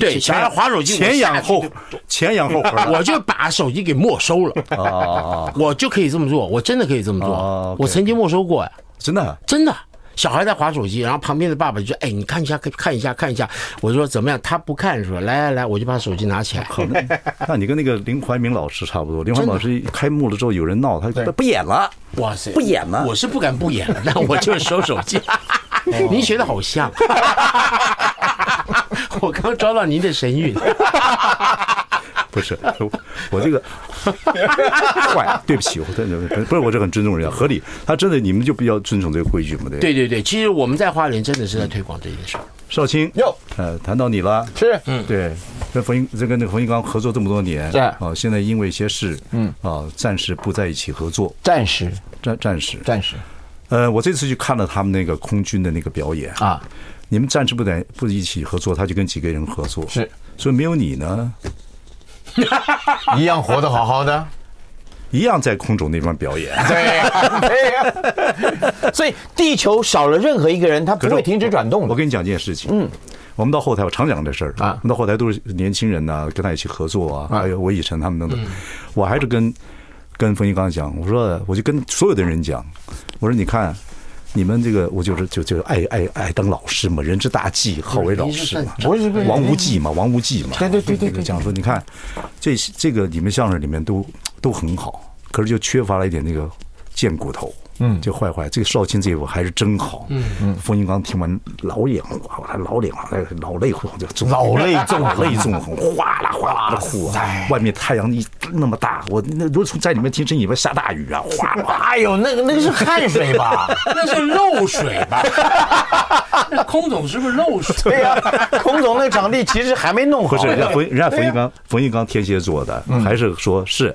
[SPEAKER 2] 对，小孩划手机，
[SPEAKER 1] 前仰后前仰后合，
[SPEAKER 2] 我就把手机给没收了。哦，我就可以这么做，我真的可以这么做。我曾经没收过呀，
[SPEAKER 1] 真的，
[SPEAKER 2] 真的。小孩在划手机，然后旁边的爸爸就说：“哎，你看一下，看一下，看一下。”我说：“怎么样？”他不看是吧？来来来，我就把手机拿起来。
[SPEAKER 1] 可能，那你跟那个林怀民老师差不多。林怀民老师开幕了之后，有人闹，他就不演了。
[SPEAKER 2] 哇塞，
[SPEAKER 1] 不演了！
[SPEAKER 2] 我是不敢不演了，但我就是收手机。您学的好像，我刚抓到您的神韵。
[SPEAKER 1] 不是，我这个 坏，对不起，我真的不是，我这很尊重人家，合理。他真的，你们就比较遵守这个规矩嘛？对。
[SPEAKER 2] 对对对，其实我们在花莲真的是在推广这件事。
[SPEAKER 1] 少卿哟，呃，谈到你了，
[SPEAKER 4] 是，
[SPEAKER 1] 嗯，对，跟冯翊，这跟那个冯玉刚合作这么多年，
[SPEAKER 4] 是
[SPEAKER 1] 啊，现在因为一些事，嗯啊，暂时不在一起合作，
[SPEAKER 4] 暂时，
[SPEAKER 1] 暂暂时，
[SPEAKER 4] 暂时。
[SPEAKER 1] 呃，我这次去看了他们那个空军的那个表演啊，你们暂时不在不一起合作，他就跟几个人合作，
[SPEAKER 4] 是，
[SPEAKER 1] 所以没有你呢。
[SPEAKER 4] 一样活得好好的，
[SPEAKER 1] 一样在空中那边表演。
[SPEAKER 4] 对呀，对呀。所以地球少了任何一个人，他不会停止转动的。
[SPEAKER 1] 我跟你讲一件事情，嗯，我们到后台，我常讲这事儿啊，我们到后台都是年轻人呐，跟他一起合作啊，还有我以晨他们等等，我还是跟跟冯一刚讲，我说我就跟所有的人讲，我说你看。你们这个，我就是就就爱爱爱当老师嘛，人之大忌，好为老师嘛。王无忌嘛，王无忌嘛。
[SPEAKER 4] 对对对对，
[SPEAKER 1] 讲说你看，这这个你们相声里面都都很好，可是就缺乏了一点那个贱骨头。嗯，就坏坏，这个少卿这一部还是真好。嗯嗯，冯玉刚听完老眼红，他老脸啊，老泪就
[SPEAKER 4] 老泪纵
[SPEAKER 1] 横泪纵横，哗啦哗啦的哭啊。外面太阳一那么大，我那如果从在里面听，真以为下大雨啊，哗啦。
[SPEAKER 4] 哎呦，那个那个是汗水吧？
[SPEAKER 2] 那是漏水吧？那空总是不是漏水？
[SPEAKER 4] 对呀，空总那场地其实还没弄好。
[SPEAKER 1] 不是人家冯人家冯玉刚，冯玉刚天蝎座的，还是说是。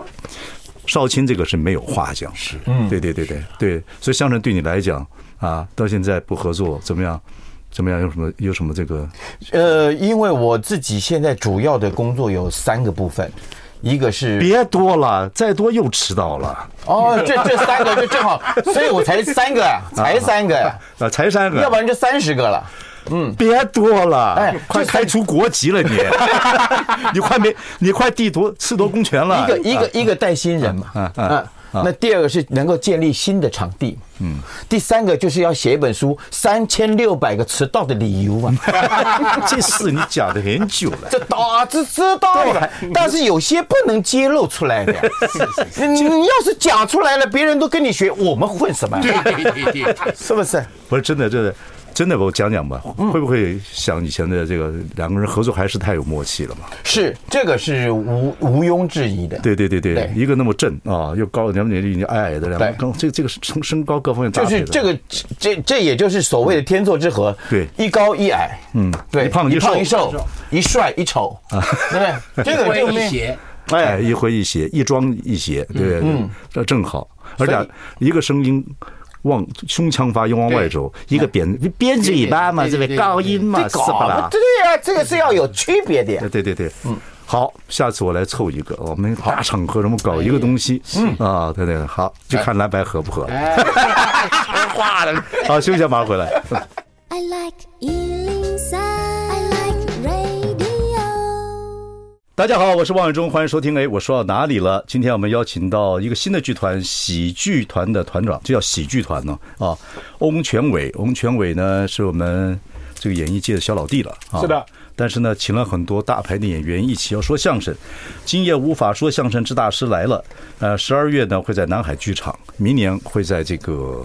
[SPEAKER 1] 少卿这个是没有话讲，是，嗯，对对对对对，所以相声对你来讲啊，到现在不合作怎么样？怎么样？有什么有什么这个？
[SPEAKER 4] 呃，因为我自己现在主要的工作有三个部分，一个是
[SPEAKER 1] 别多了，再多又迟到了。
[SPEAKER 4] 哦，这这三个就正好，所以我才三个呀，才三个呀，
[SPEAKER 1] 啊，才三个，
[SPEAKER 4] 要不然就三十个了。
[SPEAKER 1] 嗯，别多了，哎，快开除国籍了你，你快没，你快地夺赤夺公权了。
[SPEAKER 4] 一个一个一个带新人嘛，嗯嗯，那第二个是能够建立新的场地，嗯，第三个就是要写一本书，三千六百个迟到的理由啊。
[SPEAKER 1] 这事你讲的很久了，
[SPEAKER 4] 这大致知道了，但是有些不能揭露出来的。你你要是讲出来了，别人都跟你学，我们混什么？对对对对，是不是？
[SPEAKER 1] 不是真的，真的。真的，我讲讲吧，会不会想以前的这个两个人合作还是太有默契了嘛？
[SPEAKER 4] 是，这个是无毋庸置疑的。
[SPEAKER 1] 对对对对，一个那么正啊，又高，两个年龄矮矮的，两个高，这这个是身身高各方面
[SPEAKER 4] 就是这个这这也就是所谓的天作之合。
[SPEAKER 1] 对，
[SPEAKER 4] 一高一矮，嗯，对，一胖一胖一瘦，一帅一丑啊，对不对？这个就一邪，
[SPEAKER 1] 哎，一回一邪，一装一邪，对，嗯，这正好，而且一个声音。往胸腔发音往外走，一个扁扁嘴巴嘛，这个高音嘛，是吧？
[SPEAKER 4] 对呀，这个是要有区别的。
[SPEAKER 1] 对对对，嗯，好，下次我来凑一个，我们大场合什么搞一个东西，嗯啊，对对，好，就看蓝白合不合。话了，好，休息一下，马上回来。I like 大家好，我是王伟忠，欢迎收听。哎，我说到哪里了？今天我们邀请到一个新的剧团——喜剧团的团长，这叫喜剧团呢。啊，翁全伟，翁全伟呢是我们这个演艺界的小老弟了。啊，是的。但是呢，请了很多大牌的演员一起要说相声。今夜无法说相声之大师来了。呃，十二月呢会在南海剧场，明年会在这个。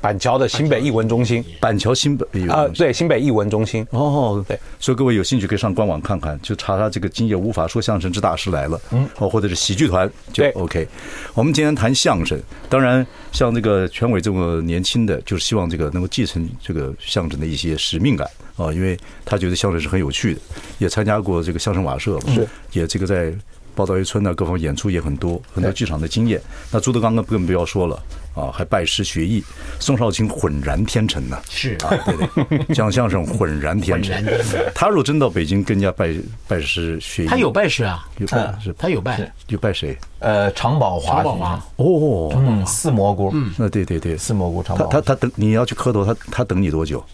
[SPEAKER 3] 板桥的新北艺文中心，
[SPEAKER 1] 板桥新北
[SPEAKER 3] 啊，对，新北艺文中心。
[SPEAKER 1] 哦，对，所以各位有兴趣可以上官网看看，就查查这个“今夜无法说相声之大师来了”，嗯，哦，或者是喜剧团就 OK。我们今天谈相声，当然像这个全伟这么年轻的，就是希望这个能够继承这个相声的一些使命感。啊，因为他觉得相声是很有趣的，也参加过这个相声瓦舍，是，也这个在报道一村呢，各方演出也很多，很多剧场的经验。那朱德刚更更不要说了。啊，还拜师学艺，宋少卿浑然天成呢。
[SPEAKER 2] 是
[SPEAKER 1] 啊，对对，讲相声浑然天成。他若真到北京跟人家拜拜师学艺，
[SPEAKER 2] 他有拜师啊，
[SPEAKER 1] 有拜是，
[SPEAKER 2] 他有拜，
[SPEAKER 1] 有拜谁？
[SPEAKER 4] 呃，常宝华，
[SPEAKER 2] 常宝华。
[SPEAKER 1] 哦，
[SPEAKER 4] 嗯，四蘑菇，
[SPEAKER 1] 嗯，那对对对，
[SPEAKER 4] 四蘑菇常宝。
[SPEAKER 1] 他他等你要去磕头，他他等你多久？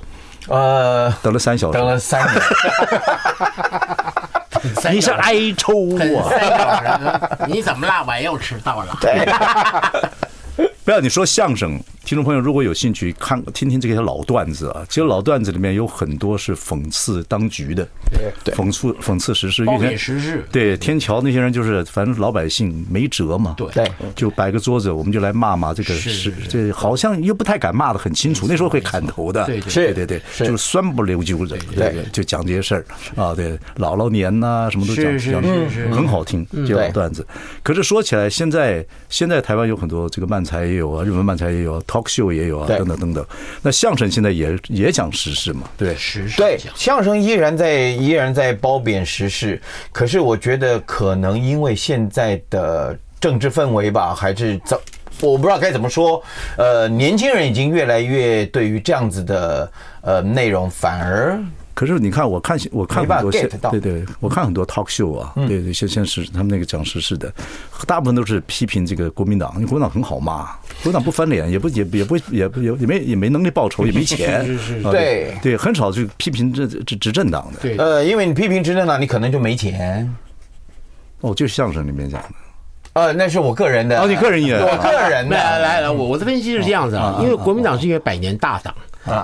[SPEAKER 4] 呃，
[SPEAKER 1] 等了三小时，
[SPEAKER 4] 等了三年。
[SPEAKER 1] 你是挨抽啊？
[SPEAKER 2] 你怎么啦？我又迟到了？
[SPEAKER 4] 对。
[SPEAKER 1] 不要你说相声，听众朋友如果有兴趣看听听这些老段子啊，其实老段子里面有很多是讽刺当局的，对，讽刺讽刺时事，
[SPEAKER 2] 褒贬时事。
[SPEAKER 1] 对，天桥那些人就是反正老百姓没辙嘛，
[SPEAKER 2] 对，
[SPEAKER 1] 就摆个桌子，我们就来骂骂这个是这好像又不太敢骂的很清楚，那时候会砍头的，
[SPEAKER 2] 对
[SPEAKER 1] 对对对，就是酸不溜秋的，对对，就讲这些事儿啊，对，姥姥年呐什么都讲讲，很好听这些老段子。可是说起来，现在现在台湾有很多这个漫才。也有啊，日本漫才也有啊，talk show 也有啊，等等等等。那相声现在也也讲时事嘛？对，
[SPEAKER 2] 时事。
[SPEAKER 4] 对，相声依然在依然在褒贬时事。可是我觉得可能因为现在的政治氛围吧，还是怎我不知道该怎么说。呃，年轻人已经越来越对于这样子的呃内容反而
[SPEAKER 1] 可是你看，我看我看很多
[SPEAKER 4] 没办法 get 到
[SPEAKER 1] 对对，我看很多 talk show 啊，对对，现现实他们那个讲时事的，大部分都是批评这个国民党，因为国民党很好骂，国民党不翻脸，也不也也不也不也也没也没能力报仇，也没钱，
[SPEAKER 2] 是是
[SPEAKER 4] 对
[SPEAKER 1] 对，很少去批评这这执政党的。
[SPEAKER 2] 对，
[SPEAKER 4] 呃，因为你批评执政党，你可能就没钱。
[SPEAKER 1] 哦，就是相声里面讲的。
[SPEAKER 4] 呃，那是我个人的。
[SPEAKER 1] 哦，你个人也
[SPEAKER 4] 我个人的。
[SPEAKER 2] 来来来，我我的分析是这样子啊，因为国民党是一个百年大党，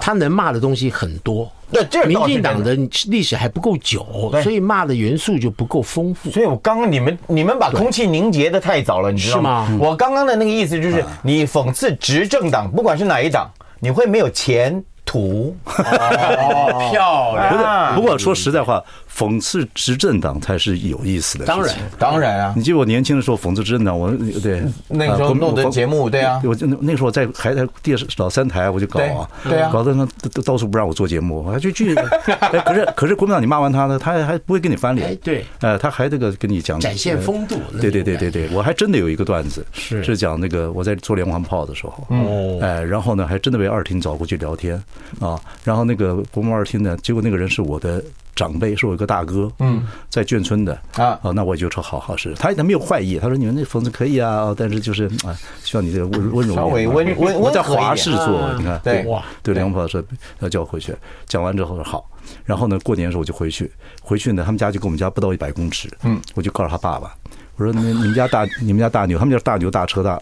[SPEAKER 2] 他能骂的东西很多。
[SPEAKER 4] 对，这
[SPEAKER 2] 民进党的历史还不够久，所以骂的元素就不够丰富。
[SPEAKER 4] 所以我刚刚你们你们把空气凝结的太早了，你知道吗？
[SPEAKER 2] 是吗？
[SPEAKER 4] 我刚刚的那个意思就是，你讽刺执政党，不管是哪一党，你会没有前途。
[SPEAKER 2] 哦，漂亮。
[SPEAKER 1] 不过不过说实在话，讽刺执政党才是有意思的。
[SPEAKER 2] 当然
[SPEAKER 4] 当然啊。
[SPEAKER 1] 你记得我年轻的时候讽刺执政党，我对
[SPEAKER 4] 那个时候弄的节目，对啊。
[SPEAKER 1] 我那那时候在还在电视老三台，我就搞啊，
[SPEAKER 4] 对啊，
[SPEAKER 1] 搞得那都到处不让我做节目，我还去去。哎，可是可是国民党你骂完他呢，他还不会跟你翻脸。
[SPEAKER 2] 对，
[SPEAKER 1] 呃，他还这个跟你讲
[SPEAKER 2] 展现风度。
[SPEAKER 1] 对对对对对，我还真的有一个段子
[SPEAKER 2] 是
[SPEAKER 1] 是讲那个我在做连环炮的时候，哦，哎，然后呢还真的被二厅找过去聊天啊，然后那个国贸二厅呢，结果那个人是我的。长辈是我一个大哥，嗯，在眷村的啊，哦，那我就说好好是，他他没有坏意，他说你们那房子可以啊，但是就是啊，需要你这个温温柔
[SPEAKER 4] 稍微温温
[SPEAKER 1] 我在华氏做，你看
[SPEAKER 4] 对。
[SPEAKER 1] 哇，对梁宝说要叫我回去，讲完之后说好，然后呢过年的时候我就回去，回去呢他们家就跟我们家不到一百公尺，嗯，我就告诉他爸爸，我说你你们家大你们家大牛，他们家大牛大车大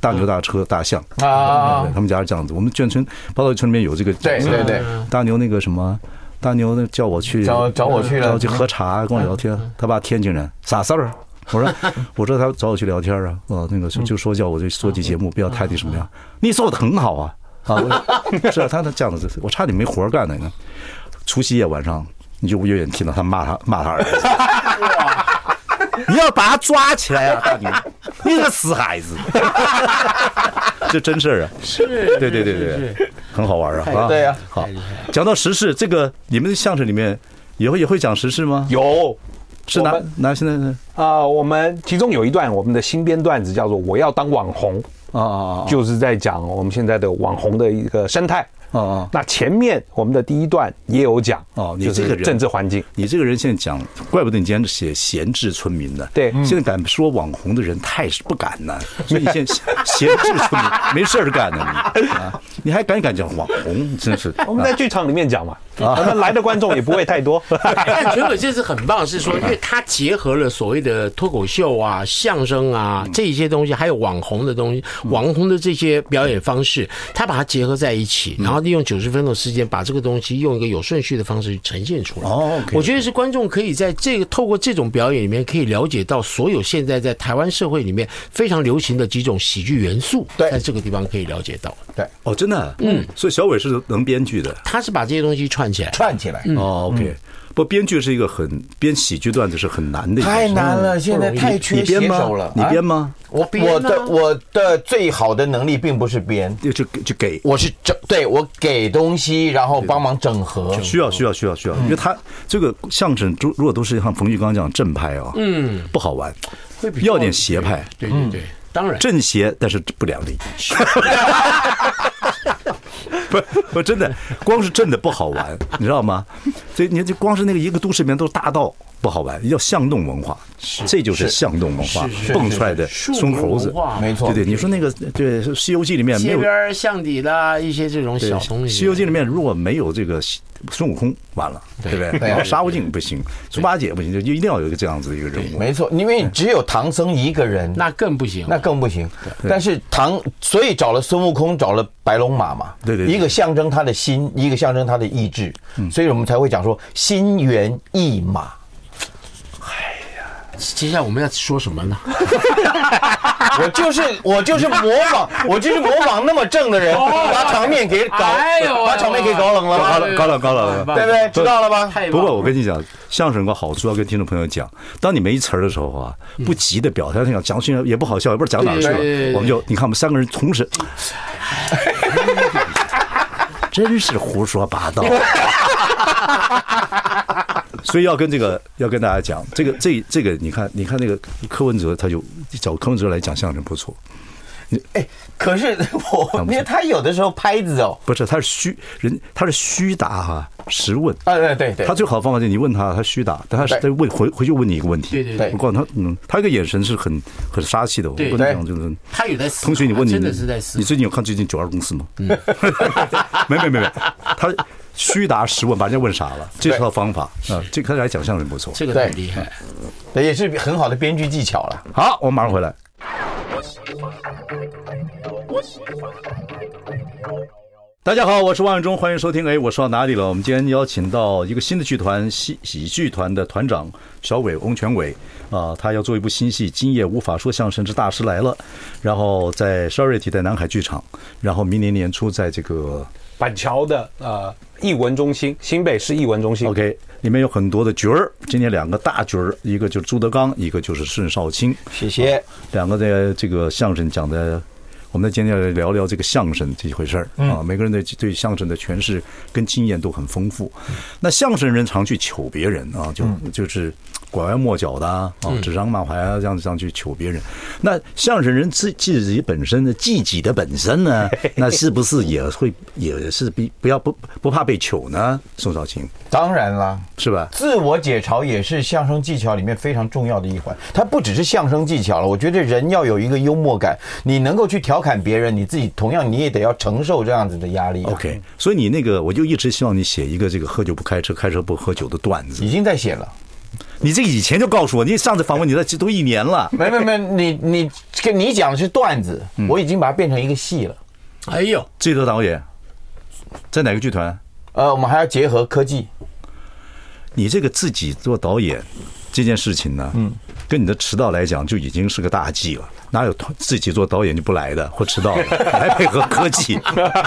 [SPEAKER 1] 大牛大车大象。啊，他们家是这样子，我们眷村八道村里面有这个
[SPEAKER 4] 对对对，
[SPEAKER 1] 大牛那个什么。大牛那叫我去
[SPEAKER 4] 找找我去了，
[SPEAKER 1] 找我去喝茶，跟我聊天。他爸天津人，啥事儿？我说我说他找我去聊天啊，哦，那个就说叫我去做期节目，不要太那什么样。你做的很好啊，啊，是啊，他他这样子，我差点没活干呢。你看，除夕夜晚上，你就远远听到他骂他骂他儿子，你要把他抓起来啊，大牛，你个死孩子，这真事儿啊，
[SPEAKER 2] 是，
[SPEAKER 1] 对对对对。很好玩啊！
[SPEAKER 4] 对呀，
[SPEAKER 1] 好，讲到时事，这个你们的相声里面也会也会讲时事吗？
[SPEAKER 3] 有，
[SPEAKER 1] 是哪哪现在呢？
[SPEAKER 3] 啊，我们其中有一段我们的新编段子叫做“我要当网红”，啊，就是在讲我们现在的网红的一个生态。哦哦，那前面我们的第一段也有讲
[SPEAKER 1] 哦，你这个人
[SPEAKER 3] 政治环境，
[SPEAKER 1] 你这个人现在讲，怪不得你今天写闲置村民呢。
[SPEAKER 3] 对，
[SPEAKER 1] 现在敢说网红的人太是不敢呢，所以你现在闲置村民没事儿干呢，你。啊，你还敢敢讲网红，真是。
[SPEAKER 3] 我们在剧场里面讲嘛，我们来的观众也不会太多。
[SPEAKER 2] 但觉得这是很棒，是说，因为他结合了所谓的脱口秀啊、相声啊这些东西，还有网红的东西，网红的这些表演方式，他把它结合在一起，然后。利用九十分钟的时间，把这个东西用一个有顺序的方式呈现出来。哦，我觉得是观众可以在这个透过这种表演里面，可以了解到所有现在在台湾社会里面非常流行的几种喜剧元素。对，在这个地方可以了解到。
[SPEAKER 4] 对，
[SPEAKER 1] 哦，真的，嗯，所以小伟是能编剧的，
[SPEAKER 2] 他是把这些东西串起来，
[SPEAKER 4] 串起来。
[SPEAKER 1] 哦，OK。不，编剧是一个很编喜剧段子是很难的，
[SPEAKER 4] 太难了，现在太缺写手了。
[SPEAKER 1] 你编吗？
[SPEAKER 4] 我我的我的最好的能力并不是编，
[SPEAKER 1] 就就就给，
[SPEAKER 4] 我是整，对我给东西，然后帮忙整合。
[SPEAKER 1] 需要需要需要需要，因为他这个相声，如如果都是像冯玉刚这样正派啊，嗯，不好玩，要点邪派。
[SPEAKER 2] 对对对，当然。
[SPEAKER 1] 正邪，但是不两立。不不，真的，光是震的不好玩，你知道吗？所以你就光是那个一个都市名都是大道不好玩，要巷弄文化，这就是巷弄文化蹦出来的孙猴子，
[SPEAKER 4] 没错，
[SPEAKER 1] 对对。你说那个对《西游记》里面没有
[SPEAKER 2] 街边巷底的一些这种小东西，《
[SPEAKER 1] 西游记》里面如果没有这个孙悟空，完了，对。不对？然后沙悟净不行，猪八戒不行，就一定要有一个这样子的一个人物。
[SPEAKER 4] 没错，因为只有唐僧一个人，
[SPEAKER 2] 那更不行，
[SPEAKER 4] 那更不行。但是唐，所以找了孙悟空，找了白龙马嘛，
[SPEAKER 1] 对对，
[SPEAKER 4] 一个象征他的心，一个象征他的意志，所以我们才会讲说心猿意马。
[SPEAKER 2] 接下来我们要说什么呢？
[SPEAKER 4] 我就是我就是模仿，我就是模仿那么正的人，把场面给搞，把场面给搞冷了，
[SPEAKER 1] 搞冷搞冷搞冷了，
[SPEAKER 4] 对不对？知道了吧？
[SPEAKER 1] 不过我跟你讲，相声有个好处要跟听众朋友讲，当你没词儿的时候啊，不急的表，他讲讲出也不好笑，也不知道讲哪去了，我们就你看我们三个人同时，真是胡说八道。所以要跟这个要跟大家讲，这个这这个你看你看那个柯文哲，他就找柯文哲来讲相声不错。
[SPEAKER 4] 哎，可是我因为他有的时候拍子哦，
[SPEAKER 1] 不是，他是虚人，他是虚答哈，实问。
[SPEAKER 4] 啊，对对对，
[SPEAKER 1] 他最好的方法就是你问他，他虚答，但他是在问回回去问你一个问题，
[SPEAKER 2] 对对对，
[SPEAKER 1] 我告诉他，嗯，他一个眼神是很很杀气的，我跟你讲就是，
[SPEAKER 2] 他有在思，
[SPEAKER 1] 同学，你问你，
[SPEAKER 2] 真的是在思，
[SPEAKER 1] 你最近有看最近九二公司吗？嗯，没没没没，他虚答实问，把人家问傻了，这是套方法。啊，这看来讲相声不错，
[SPEAKER 2] 这个很厉害，
[SPEAKER 4] 也是很好的编剧技巧了。
[SPEAKER 1] 好，我们马上回来。大家好，我是王伟忠，欢迎收听。哎，我说到哪里了？我们今天邀请到一个新的剧团，喜喜剧团的团长小伟翁全伟啊，他要做一部新戏《今夜无法说相声之大师来了》，然后在 Sharity 在南海剧场，然后明年年初在这个
[SPEAKER 3] 板桥的呃艺文中心，新北市艺文中心。
[SPEAKER 1] OK，里面有很多的角儿，今天两个大角儿，一个就是朱德刚，一个就是孙少卿。
[SPEAKER 4] 谢谢，
[SPEAKER 1] 两个的这个相声讲的。我们今天要聊聊这个相声这一回事儿啊，每个人的对相声的诠释跟经验都很丰富。那相声人常去求别人啊，就就是拐弯抹角的啊，指桑骂槐啊，这样子这样去求别人。那相声人自自己本身的自己的本身呢，那是不是也会也是比不要不不怕被糗呢？宋少卿，
[SPEAKER 4] 当然了，
[SPEAKER 1] 是吧？
[SPEAKER 4] 自我解嘲也是相声技巧里面非常重要的一环。它不只是相声技巧了，我觉得人要有一个幽默感，你能够去调。调侃别人，你自己同样你也得要承受这样子的压力啊。
[SPEAKER 1] OK，所以你那个，我就一直希望你写一个这个喝酒不开车，开车不喝酒的段子。
[SPEAKER 4] 已经在写了，
[SPEAKER 1] 你这个以前就告诉我，你上次访问你在都一年了。
[SPEAKER 4] 没没没，你你跟你讲的是段子，我已经把它变成一个戏了。
[SPEAKER 2] 哎呦，
[SPEAKER 1] 这个导演在哪个剧团？
[SPEAKER 4] 呃，我们还要结合科技。
[SPEAKER 1] 你这个自己做导演这件事情呢，嗯，跟你的迟到来讲就已经是个大忌了。哪有自己做导演就不来的或迟到的？来配合科技，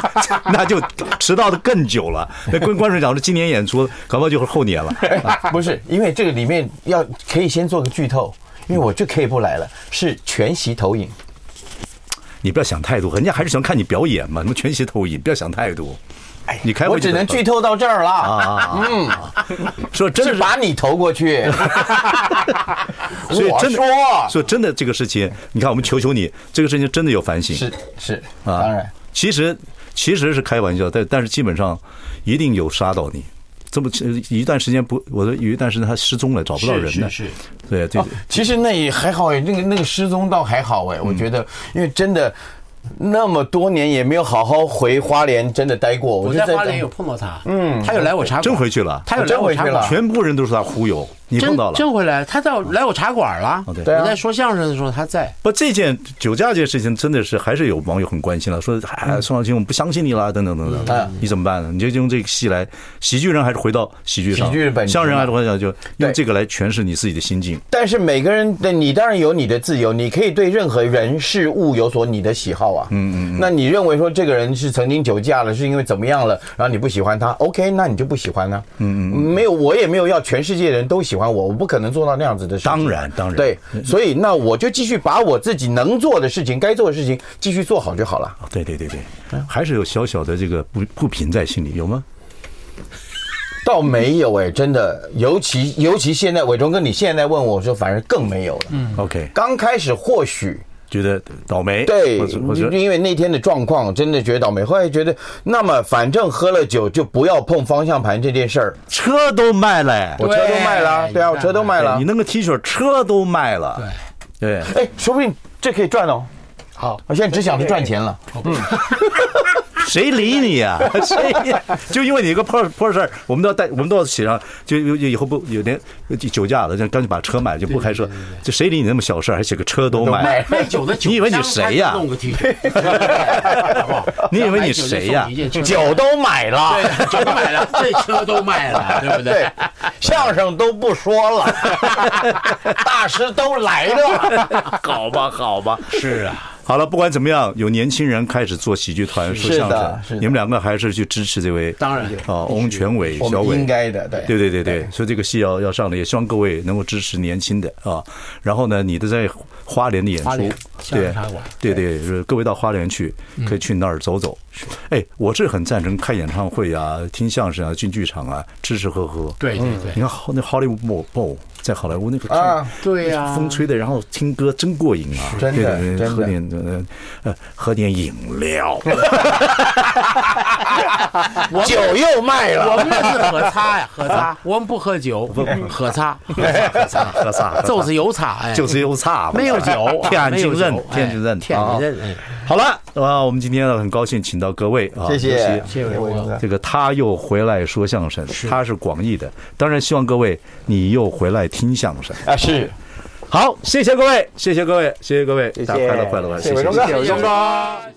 [SPEAKER 1] 那就迟到的更久了。那跟观众讲说今年演出，搞不好就是后年了。
[SPEAKER 4] 不是，因为这个里面要可以先做个剧透，因为我就可以不来了，是全息投影。
[SPEAKER 1] 你不要想太多，人家还是喜欢看你表演嘛。什么全息投影，不要想太多。
[SPEAKER 4] 哎，你开我只能剧透到这儿了啊！嗯，
[SPEAKER 1] 说真的
[SPEAKER 4] 是把你投过去。
[SPEAKER 1] 所以真的，所以真的这个事情，你看我们求求你，这个事情真的有反省。
[SPEAKER 4] 是是
[SPEAKER 1] 啊，
[SPEAKER 4] 当然，
[SPEAKER 1] 其实其实是开玩笑，但但是基本上一定有杀到你。这么一段时间不，我的有一段时间他失踪了，找不到人了。
[SPEAKER 4] 是是，
[SPEAKER 1] 对对。
[SPEAKER 4] 其实那也还好哎，那个那个失踪倒还好哎，我觉得，因为真的。那么多年也没有好好回花莲，真的待过。
[SPEAKER 2] 我在花莲有碰到他，嗯，他有来我茶馆，
[SPEAKER 1] 真回去了，
[SPEAKER 2] 他有来我茶馆，
[SPEAKER 1] 全部人都是他忽悠。你碰到了，
[SPEAKER 2] 真回来，他到来我茶馆了。
[SPEAKER 1] 对，
[SPEAKER 2] 我在说相声的时候他在。
[SPEAKER 1] 不，这件酒驾这件事情真的是还是有网友很关心了，说哎，宋少卿，我们不相信你了，等等等等。你怎么办呢？你就用这个戏来，喜剧人还是回到喜剧上，喜剧本相声还是回到就用这个来诠释你自己的心境。
[SPEAKER 4] 但是每个人的你当然有你的自由，你可以对任何人事物有所你的喜好啊。嗯嗯。那你认为说这个人是曾经酒驾了，是因为怎么样了？然后你不喜欢他，OK，那你就不喜欢呢？嗯嗯。没有，我也没有要全世界人都喜欢我，我不可能做。到那样子的事情，
[SPEAKER 1] 当然当然
[SPEAKER 4] 对，所以那我就继续把我自己能做的事情、该做的事情继续做好就好了。
[SPEAKER 1] 对对对对，还是有小小的这个不不平在心里，有吗？
[SPEAKER 4] 倒没有哎，真的，尤其尤其现在，伟忠哥，你现在问我，我说反而更没有了。嗯
[SPEAKER 1] ，OK，
[SPEAKER 4] 刚开始或许。
[SPEAKER 1] 觉得倒霉，
[SPEAKER 4] 对，因为那天的状况真的觉得倒霉。后来觉得，那么反正喝了酒就不要碰方向盘这件事儿。
[SPEAKER 1] 车都卖了，
[SPEAKER 4] 我车都卖了，对啊，我车都卖了。
[SPEAKER 1] 你那个 T 恤车都卖了，对
[SPEAKER 4] 对。哎，说不定这可以赚哦。好，我现在只想着赚钱了。嗯。
[SPEAKER 1] 谁理你呀？谁？就因为你一个破破事儿，我们都要带，我们都要写上，就有以后不有点酒驾了，就干脆把车卖了，就不开车。就谁理你那么小事儿，还写个车都卖？
[SPEAKER 2] 卖酒的酒，
[SPEAKER 1] 你以为你谁呀？你以为你谁呀？
[SPEAKER 4] 酒都买了，
[SPEAKER 2] 酒都买了，这车都卖了，对不对？
[SPEAKER 4] 相声都不说了，大师都来了，
[SPEAKER 1] 好吧，好吧，
[SPEAKER 2] 是啊。
[SPEAKER 1] 好了，不管怎么样，有年轻人开始做喜剧团说相声，你们两个还是去支持这位，
[SPEAKER 2] 当然
[SPEAKER 1] 啊，翁全伟、小伟。
[SPEAKER 4] 应该的，对，
[SPEAKER 1] 对对对对，所以这个戏要要上的，也希望各位能够支持年轻的啊。然后呢，你的在花莲的演出，对对对，是各位到花莲去，可以去那儿走走。哎，我是很赞成开演唱会啊，听相声啊，进剧场啊，吃吃喝喝。
[SPEAKER 2] 对对对，
[SPEAKER 1] 你看那 Hollywood Bowl，在好莱坞那个
[SPEAKER 4] 啊，
[SPEAKER 2] 对呀，
[SPEAKER 1] 风吹的，然后听歌真过瘾啊！
[SPEAKER 4] 真的，
[SPEAKER 1] 对对对，喝点呃呃，喝点饮料，
[SPEAKER 4] 酒又卖了。
[SPEAKER 2] 我们那是 喝茶呀，喝茶，我们不喝酒，喝茶，
[SPEAKER 1] 喝茶，喝茶，
[SPEAKER 2] 就是有茶，哎，
[SPEAKER 1] 就是有茶，
[SPEAKER 2] 没有酒，
[SPEAKER 1] 天津人，天津人，
[SPEAKER 2] 天津人。
[SPEAKER 1] 好了，啊，我们今天呢很高兴请到各位啊，
[SPEAKER 4] 谢谢，
[SPEAKER 2] 谢谢我。
[SPEAKER 1] 这个他又回来说相声，他是广义的，当然希望各位你又回来听相声
[SPEAKER 4] 啊，是。
[SPEAKER 1] 好，谢谢各位，谢谢各位，谢谢各位，大家快乐快乐快乐，
[SPEAKER 4] 谢谢伟忠哥，谢谢伟忠哥。